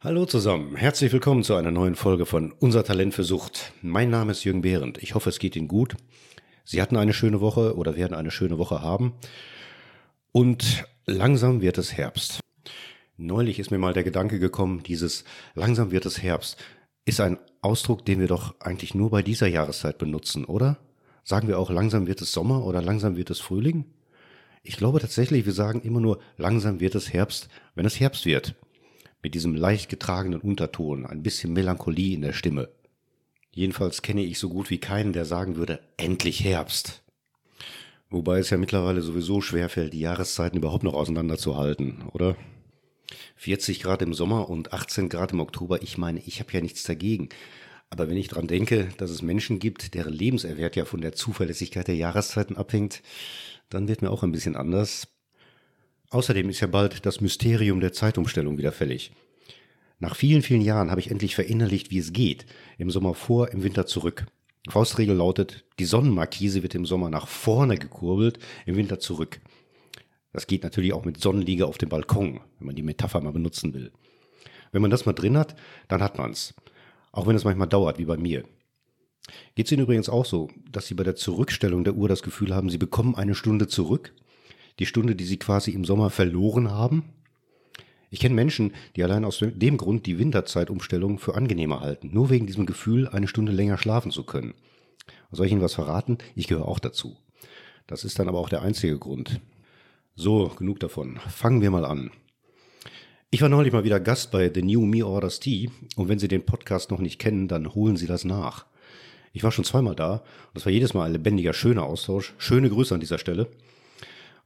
Hallo zusammen, herzlich willkommen zu einer neuen Folge von Unser Talent für Sucht. Mein Name ist Jürgen Behrendt. Ich hoffe, es geht Ihnen gut. Sie hatten eine schöne Woche oder werden eine schöne Woche haben. Und langsam wird es Herbst. Neulich ist mir mal der Gedanke gekommen, dieses langsam wird es Herbst ist ein Ausdruck, den wir doch eigentlich nur bei dieser Jahreszeit benutzen, oder? Sagen wir auch langsam wird es Sommer oder langsam wird es Frühling? Ich glaube tatsächlich, wir sagen immer nur langsam wird es Herbst, wenn es Herbst wird mit diesem leicht getragenen Unterton, ein bisschen Melancholie in der Stimme. Jedenfalls kenne ich so gut wie keinen, der sagen würde, endlich Herbst. Wobei es ja mittlerweile sowieso schwerfällt, die Jahreszeiten überhaupt noch auseinanderzuhalten, oder? 40 Grad im Sommer und 18 Grad im Oktober, ich meine, ich habe ja nichts dagegen. Aber wenn ich dran denke, dass es Menschen gibt, deren Lebenserwert ja von der Zuverlässigkeit der Jahreszeiten abhängt, dann wird mir auch ein bisschen anders. Außerdem ist ja bald das Mysterium der Zeitumstellung wieder fällig. Nach vielen, vielen Jahren habe ich endlich verinnerlicht, wie es geht. Im Sommer vor, im Winter zurück. Faustregel lautet, die Sonnenmarkise wird im Sommer nach vorne gekurbelt, im Winter zurück. Das geht natürlich auch mit Sonnenliege auf dem Balkon, wenn man die Metapher mal benutzen will. Wenn man das mal drin hat, dann hat man's. Auch wenn es manchmal dauert, wie bei mir. Geht es Ihnen übrigens auch so, dass Sie bei der Zurückstellung der Uhr das Gefühl haben, Sie bekommen eine Stunde zurück? Die Stunde, die sie quasi im Sommer verloren haben? Ich kenne Menschen, die allein aus dem Grund die Winterzeitumstellung für angenehmer halten, nur wegen diesem Gefühl, eine Stunde länger schlafen zu können. Soll ich Ihnen was verraten? Ich gehöre auch dazu. Das ist dann aber auch der einzige Grund. So, genug davon. Fangen wir mal an. Ich war neulich mal wieder Gast bei The New Me Orders Tea und wenn Sie den Podcast noch nicht kennen, dann holen Sie das nach. Ich war schon zweimal da und das war jedes Mal ein lebendiger, schöner Austausch. Schöne Grüße an dieser Stelle.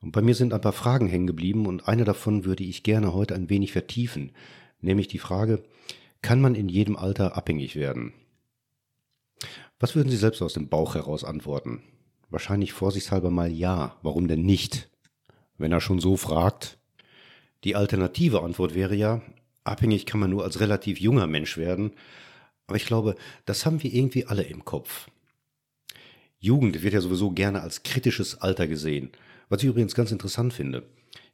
Und bei mir sind ein paar Fragen hängen geblieben und eine davon würde ich gerne heute ein wenig vertiefen, nämlich die Frage, kann man in jedem Alter abhängig werden? Was würden Sie selbst aus dem Bauch heraus antworten? Wahrscheinlich vorsichtshalber mal ja. Warum denn nicht? Wenn er schon so fragt. Die alternative Antwort wäre ja, abhängig kann man nur als relativ junger Mensch werden. Aber ich glaube, das haben wir irgendwie alle im Kopf. Jugend wird ja sowieso gerne als kritisches Alter gesehen. Was ich übrigens ganz interessant finde.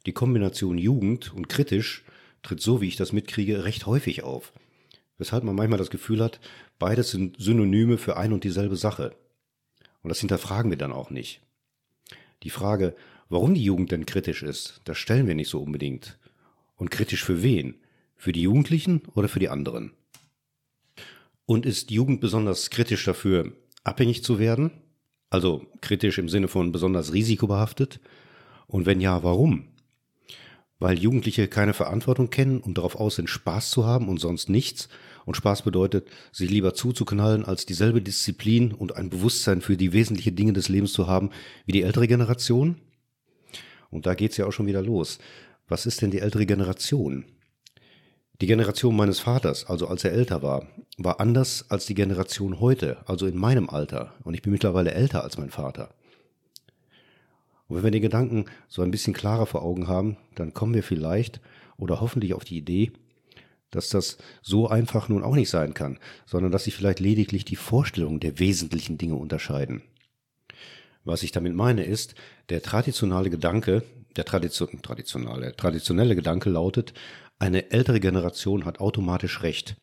Die Kombination Jugend und kritisch tritt so, wie ich das mitkriege, recht häufig auf. Weshalb man manchmal das Gefühl hat, beides sind Synonyme für ein und dieselbe Sache. Und das hinterfragen wir dann auch nicht. Die Frage, warum die Jugend denn kritisch ist, das stellen wir nicht so unbedingt. Und kritisch für wen? Für die Jugendlichen oder für die anderen? Und ist Jugend besonders kritisch dafür, abhängig zu werden? Also kritisch im Sinne von besonders risikobehaftet? Und wenn ja, warum? Weil Jugendliche keine Verantwortung kennen und darauf aus sind, Spaß zu haben und sonst nichts. Und Spaß bedeutet, sich lieber zuzuknallen, als dieselbe Disziplin und ein Bewusstsein für die wesentlichen Dinge des Lebens zu haben wie die ältere Generation. Und da geht's ja auch schon wieder los. Was ist denn die ältere Generation? Die Generation meines Vaters, also als er älter war, war anders als die Generation heute, also in meinem Alter. Und ich bin mittlerweile älter als mein Vater. Und wenn wir den Gedanken so ein bisschen klarer vor Augen haben, dann kommen wir vielleicht oder hoffentlich auf die Idee, dass das so einfach nun auch nicht sein kann, sondern dass sich vielleicht lediglich die Vorstellungen der wesentlichen Dinge unterscheiden. Was ich damit meine ist, der traditionelle Gedanke, der Tradition, traditionelle, traditionelle Gedanke lautet, eine ältere Generation hat automatisch Recht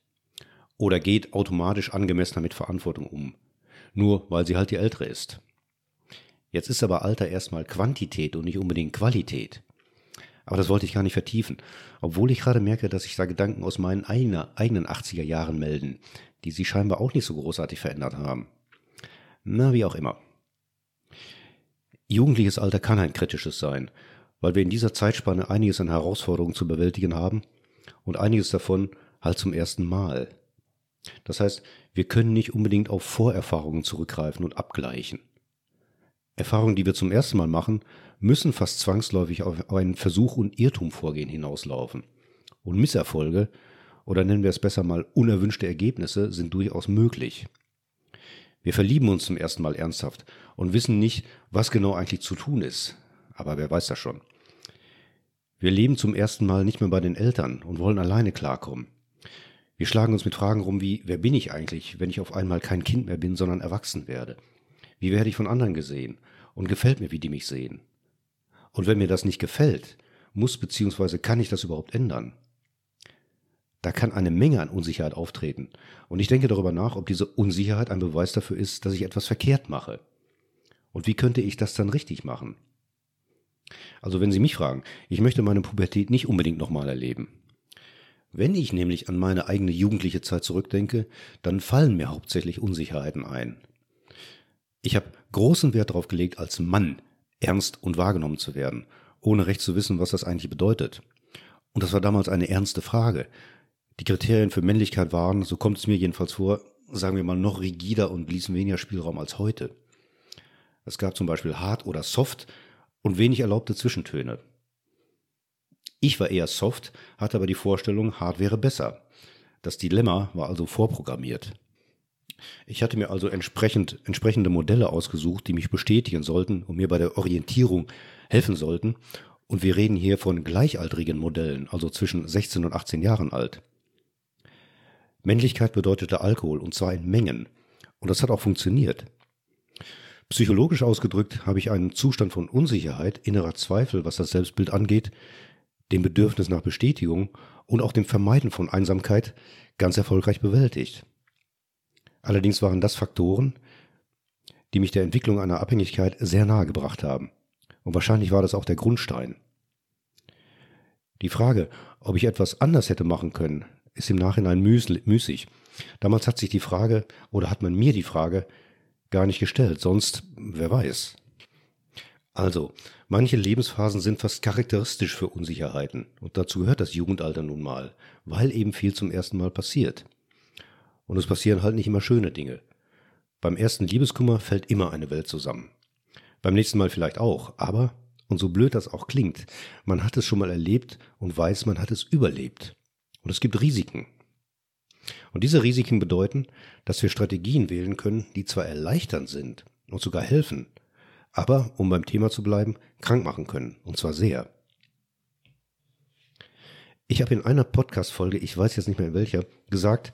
oder geht automatisch angemessener mit Verantwortung um, nur weil sie halt die ältere ist. Jetzt ist aber Alter erstmal Quantität und nicht unbedingt Qualität. Aber das wollte ich gar nicht vertiefen, obwohl ich gerade merke, dass sich da Gedanken aus meinen eigenen 80er Jahren melden, die sich scheinbar auch nicht so großartig verändert haben. Na, wie auch immer. Jugendliches Alter kann ein kritisches sein, weil wir in dieser Zeitspanne einiges an Herausforderungen zu bewältigen haben und einiges davon halt zum ersten Mal. Das heißt, wir können nicht unbedingt auf Vorerfahrungen zurückgreifen und abgleichen. Erfahrungen, die wir zum ersten Mal machen, müssen fast zwangsläufig auf einen Versuch und Irrtum vorgehen hinauslaufen. Und Misserfolge, oder nennen wir es besser mal unerwünschte Ergebnisse, sind durchaus möglich. Wir verlieben uns zum ersten Mal ernsthaft und wissen nicht, was genau eigentlich zu tun ist. Aber wer weiß das schon. Wir leben zum ersten Mal nicht mehr bei den Eltern und wollen alleine klarkommen. Wir schlagen uns mit Fragen rum wie, wer bin ich eigentlich, wenn ich auf einmal kein Kind mehr bin, sondern erwachsen werde? Wie werde ich von anderen gesehen? Und gefällt mir, wie die mich sehen? Und wenn mir das nicht gefällt, muss bzw. kann ich das überhaupt ändern? Da kann eine Menge an Unsicherheit auftreten. Und ich denke darüber nach, ob diese Unsicherheit ein Beweis dafür ist, dass ich etwas verkehrt mache. Und wie könnte ich das dann richtig machen? Also wenn Sie mich fragen, ich möchte meine Pubertät nicht unbedingt nochmal erleben. Wenn ich nämlich an meine eigene jugendliche Zeit zurückdenke, dann fallen mir hauptsächlich Unsicherheiten ein. Ich habe großen Wert darauf gelegt, als Mann ernst und wahrgenommen zu werden, ohne recht zu wissen, was das eigentlich bedeutet. Und das war damals eine ernste Frage. Die Kriterien für Männlichkeit waren, so kommt es mir jedenfalls vor, sagen wir mal, noch rigider und ließen weniger Spielraum als heute. Es gab zum Beispiel hart oder soft und wenig erlaubte Zwischentöne. Ich war eher soft, hatte aber die Vorstellung, hart wäre besser. Das Dilemma war also vorprogrammiert. Ich hatte mir also entsprechend, entsprechende Modelle ausgesucht, die mich bestätigen sollten und mir bei der Orientierung helfen sollten. Und wir reden hier von gleichaltrigen Modellen, also zwischen 16 und 18 Jahren alt. Männlichkeit bedeutete Alkohol und zwar in Mengen. Und das hat auch funktioniert. Psychologisch ausgedrückt habe ich einen Zustand von Unsicherheit, innerer Zweifel, was das Selbstbild angeht, dem Bedürfnis nach Bestätigung und auch dem Vermeiden von Einsamkeit ganz erfolgreich bewältigt. Allerdings waren das Faktoren, die mich der Entwicklung einer Abhängigkeit sehr nahe gebracht haben. Und wahrscheinlich war das auch der Grundstein. Die Frage, ob ich etwas anders hätte machen können, ist im Nachhinein müßig. Damals hat sich die Frage, oder hat man mir die Frage, gar nicht gestellt, sonst wer weiß. Also, manche Lebensphasen sind fast charakteristisch für Unsicherheiten, und dazu gehört das Jugendalter nun mal, weil eben viel zum ersten Mal passiert. Und es passieren halt nicht immer schöne Dinge. Beim ersten Liebeskummer fällt immer eine Welt zusammen. Beim nächsten Mal vielleicht auch, aber, und so blöd das auch klingt, man hat es schon mal erlebt und weiß, man hat es überlebt. Und es gibt Risiken. Und diese Risiken bedeuten, dass wir Strategien wählen können, die zwar erleichternd sind und sogar helfen, aber, um beim Thema zu bleiben, krank machen können, und zwar sehr. Ich habe in einer Podcast-Folge, ich weiß jetzt nicht mehr in welcher, gesagt,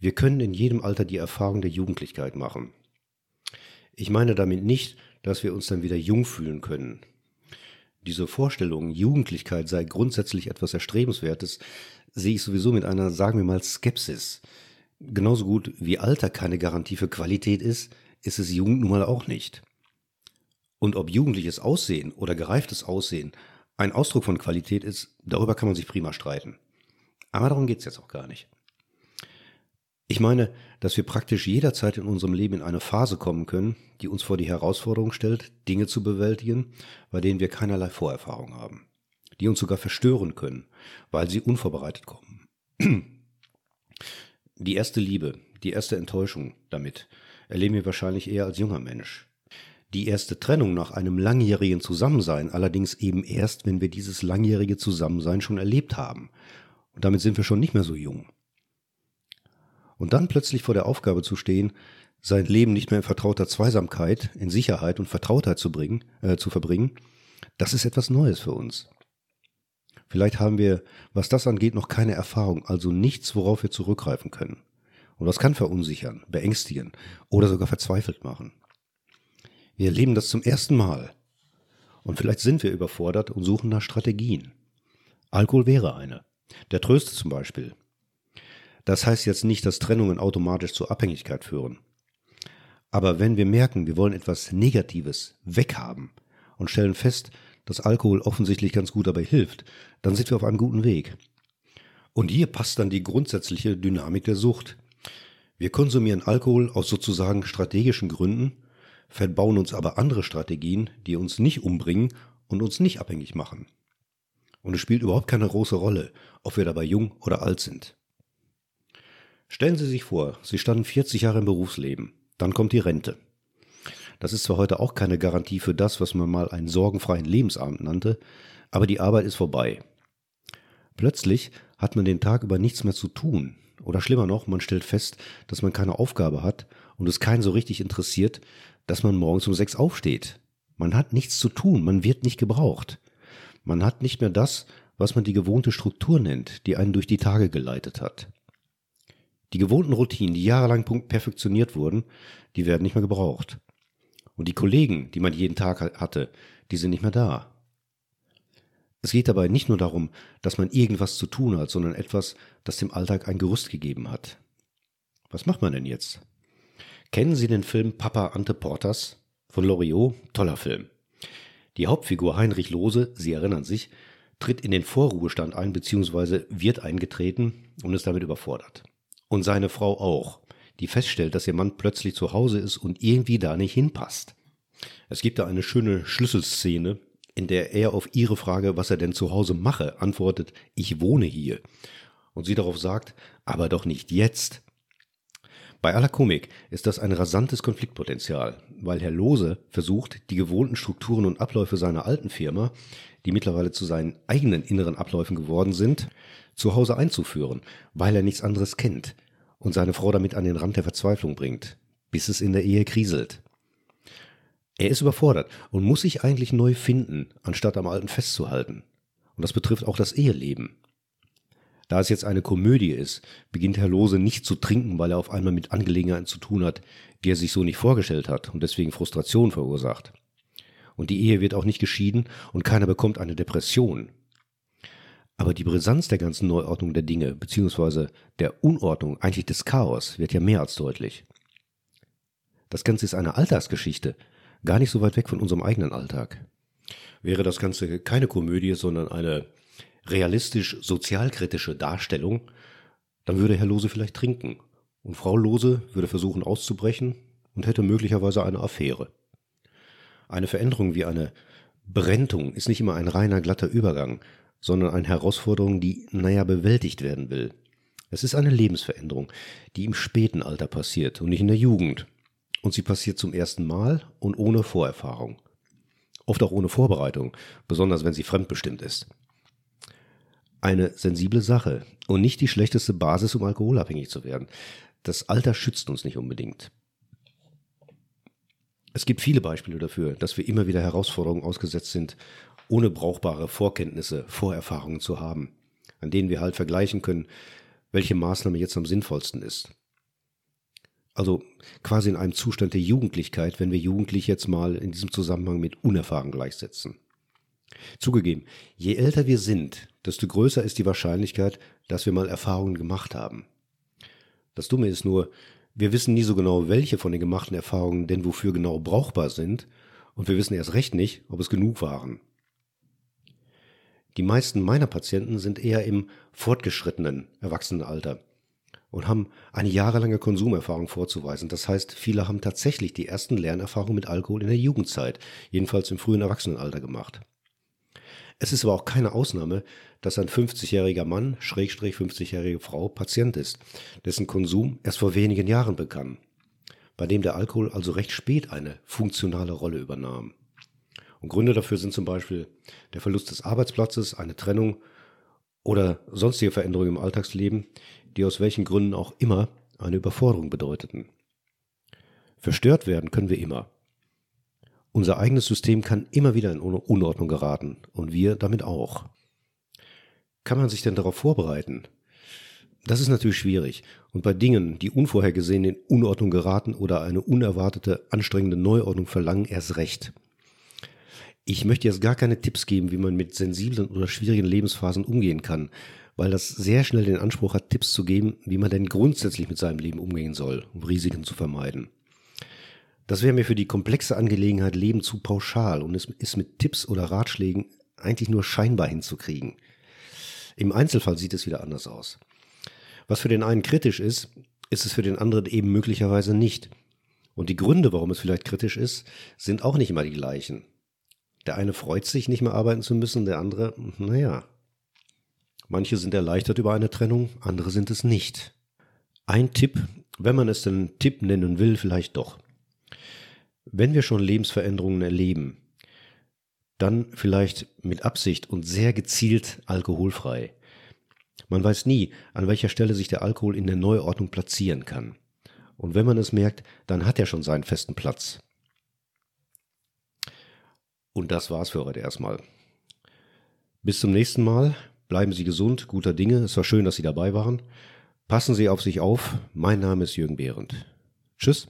wir können in jedem Alter die Erfahrung der Jugendlichkeit machen. Ich meine damit nicht, dass wir uns dann wieder jung fühlen können. Diese Vorstellung, Jugendlichkeit sei grundsätzlich etwas Erstrebenswertes, sehe ich sowieso mit einer, sagen wir mal, Skepsis. Genauso gut wie Alter keine Garantie für Qualität ist, ist es Jugend nun mal auch nicht. Und ob jugendliches Aussehen oder gereiftes Aussehen ein Ausdruck von Qualität ist, darüber kann man sich prima streiten. Aber darum geht's jetzt auch gar nicht. Ich meine, dass wir praktisch jederzeit in unserem Leben in eine Phase kommen können, die uns vor die Herausforderung stellt, Dinge zu bewältigen, bei denen wir keinerlei Vorerfahrung haben, die uns sogar verstören können, weil sie unvorbereitet kommen. Die erste Liebe, die erste Enttäuschung damit erleben wir wahrscheinlich eher als junger Mensch. Die erste Trennung nach einem langjährigen Zusammensein allerdings eben erst, wenn wir dieses langjährige Zusammensein schon erlebt haben. Und damit sind wir schon nicht mehr so jung. Und dann plötzlich vor der Aufgabe zu stehen, sein Leben nicht mehr in vertrauter Zweisamkeit, in Sicherheit und Vertrautheit zu bringen, äh, zu verbringen, das ist etwas Neues für uns. Vielleicht haben wir, was das angeht, noch keine Erfahrung, also nichts, worauf wir zurückgreifen können. Und das kann verunsichern, beängstigen oder sogar verzweifelt machen. Wir erleben das zum ersten Mal. Und vielleicht sind wir überfordert und suchen nach Strategien. Alkohol wäre eine. Der tröstet zum Beispiel. Das heißt jetzt nicht, dass Trennungen automatisch zur Abhängigkeit führen. Aber wenn wir merken, wir wollen etwas Negatives weghaben und stellen fest, dass Alkohol offensichtlich ganz gut dabei hilft, dann sind wir auf einem guten Weg. Und hier passt dann die grundsätzliche Dynamik der Sucht. Wir konsumieren Alkohol aus sozusagen strategischen Gründen, verbauen uns aber andere Strategien, die uns nicht umbringen und uns nicht abhängig machen. Und es spielt überhaupt keine große Rolle, ob wir dabei jung oder alt sind. Stellen Sie sich vor, Sie standen 40 Jahre im Berufsleben, dann kommt die Rente. Das ist zwar heute auch keine Garantie für das, was man mal einen sorgenfreien Lebensabend nannte, aber die Arbeit ist vorbei. Plötzlich hat man den Tag über nichts mehr zu tun. Oder schlimmer noch, man stellt fest, dass man keine Aufgabe hat und es keinen so richtig interessiert, dass man morgens um sechs aufsteht. Man hat nichts zu tun, man wird nicht gebraucht. Man hat nicht mehr das, was man die gewohnte Struktur nennt, die einen durch die Tage geleitet hat. Die gewohnten Routinen, die jahrelang perfektioniert wurden, die werden nicht mehr gebraucht. Und die Kollegen, die man jeden Tag hatte, die sind nicht mehr da. Es geht dabei nicht nur darum, dass man irgendwas zu tun hat, sondern etwas, das dem Alltag ein Gerüst gegeben hat. Was macht man denn jetzt? Kennen Sie den Film Papa Ante Portas von Loriot? Toller Film. Die Hauptfigur Heinrich Lose, Sie erinnern sich, tritt in den Vorruhestand ein bzw. wird eingetreten und ist damit überfordert. Und seine Frau auch, die feststellt, dass ihr Mann plötzlich zu Hause ist und irgendwie da nicht hinpasst. Es gibt da eine schöne Schlüsselszene, in der er auf ihre Frage, was er denn zu Hause mache, antwortet, ich wohne hier. Und sie darauf sagt, aber doch nicht jetzt. Bei aller Komik ist das ein rasantes Konfliktpotenzial, weil Herr Lose versucht, die gewohnten Strukturen und Abläufe seiner alten Firma, die mittlerweile zu seinen eigenen inneren Abläufen geworden sind, zu Hause einzuführen, weil er nichts anderes kennt und seine Frau damit an den Rand der Verzweiflung bringt, bis es in der Ehe kriselt. Er ist überfordert und muss sich eigentlich neu finden, anstatt am Alten festzuhalten. Und das betrifft auch das Eheleben. Da es jetzt eine Komödie ist, beginnt Herr Lose nicht zu trinken, weil er auf einmal mit Angelegenheiten zu tun hat, die er sich so nicht vorgestellt hat und deswegen Frustration verursacht. Und die Ehe wird auch nicht geschieden und keiner bekommt eine Depression. Aber die Brisanz der ganzen Neuordnung der Dinge, beziehungsweise der Unordnung, eigentlich des Chaos, wird ja mehr als deutlich. Das Ganze ist eine Alltagsgeschichte, gar nicht so weit weg von unserem eigenen Alltag. Wäre das Ganze keine Komödie, sondern eine realistisch sozialkritische Darstellung, dann würde Herr Lose vielleicht trinken und Frau Lose würde versuchen auszubrechen und hätte möglicherweise eine Affäre. Eine Veränderung wie eine Brentung ist nicht immer ein reiner glatter Übergang, sondern eine Herausforderung, die, naja, bewältigt werden will. Es ist eine Lebensveränderung, die im späten Alter passiert und nicht in der Jugend und sie passiert zum ersten Mal und ohne Vorerfahrung. Oft auch ohne Vorbereitung, besonders wenn sie fremdbestimmt ist. Eine sensible Sache und nicht die schlechteste Basis, um alkoholabhängig zu werden. Das Alter schützt uns nicht unbedingt. Es gibt viele Beispiele dafür, dass wir immer wieder Herausforderungen ausgesetzt sind, ohne brauchbare Vorkenntnisse, Vorerfahrungen zu haben, an denen wir halt vergleichen können, welche Maßnahme jetzt am sinnvollsten ist. Also quasi in einem Zustand der Jugendlichkeit, wenn wir Jugendlich jetzt mal in diesem Zusammenhang mit unerfahren gleichsetzen. Zugegeben, je älter wir sind, desto größer ist die Wahrscheinlichkeit, dass wir mal Erfahrungen gemacht haben. Das Dumme ist nur, wir wissen nie so genau, welche von den gemachten Erfahrungen denn wofür genau brauchbar sind, und wir wissen erst recht nicht, ob es genug waren. Die meisten meiner Patienten sind eher im fortgeschrittenen Erwachsenenalter und haben eine jahrelange Konsumerfahrung vorzuweisen. Das heißt, viele haben tatsächlich die ersten Lernerfahrungen mit Alkohol in der Jugendzeit, jedenfalls im frühen Erwachsenenalter gemacht. Es ist aber auch keine Ausnahme, dass ein 50-jähriger Mann, Schrägstrich 50-jährige Frau, Patient ist, dessen Konsum erst vor wenigen Jahren begann, bei dem der Alkohol also recht spät eine funktionale Rolle übernahm. Und Gründe dafür sind zum Beispiel der Verlust des Arbeitsplatzes, eine Trennung oder sonstige Veränderungen im Alltagsleben, die aus welchen Gründen auch immer eine Überforderung bedeuteten. Verstört werden können wir immer. Unser eigenes System kann immer wieder in Unordnung geraten und wir damit auch. Kann man sich denn darauf vorbereiten? Das ist natürlich schwierig und bei Dingen, die unvorhergesehen in Unordnung geraten oder eine unerwartete, anstrengende Neuordnung verlangen, erst recht. Ich möchte jetzt gar keine Tipps geben, wie man mit sensiblen oder schwierigen Lebensphasen umgehen kann, weil das sehr schnell den Anspruch hat, Tipps zu geben, wie man denn grundsätzlich mit seinem Leben umgehen soll, um Risiken zu vermeiden. Das wäre mir für die komplexe Angelegenheit Leben zu pauschal und es ist mit Tipps oder Ratschlägen eigentlich nur scheinbar hinzukriegen. Im Einzelfall sieht es wieder anders aus. Was für den einen kritisch ist, ist es für den anderen eben möglicherweise nicht. Und die Gründe, warum es vielleicht kritisch ist, sind auch nicht immer die gleichen. Der eine freut sich, nicht mehr arbeiten zu müssen, der andere, naja, Manche sind erleichtert über eine Trennung, andere sind es nicht. Ein Tipp, wenn man es denn Tipp nennen will, vielleicht doch. Wenn wir schon Lebensveränderungen erleben, dann vielleicht mit Absicht und sehr gezielt alkoholfrei. Man weiß nie, an welcher Stelle sich der Alkohol in der Neuordnung platzieren kann. Und wenn man es merkt, dann hat er schon seinen festen Platz. Und das war's für heute erstmal. Bis zum nächsten Mal. Bleiben Sie gesund, guter Dinge. Es war schön, dass Sie dabei waren. Passen Sie auf sich auf. Mein Name ist Jürgen Behrendt. Tschüss.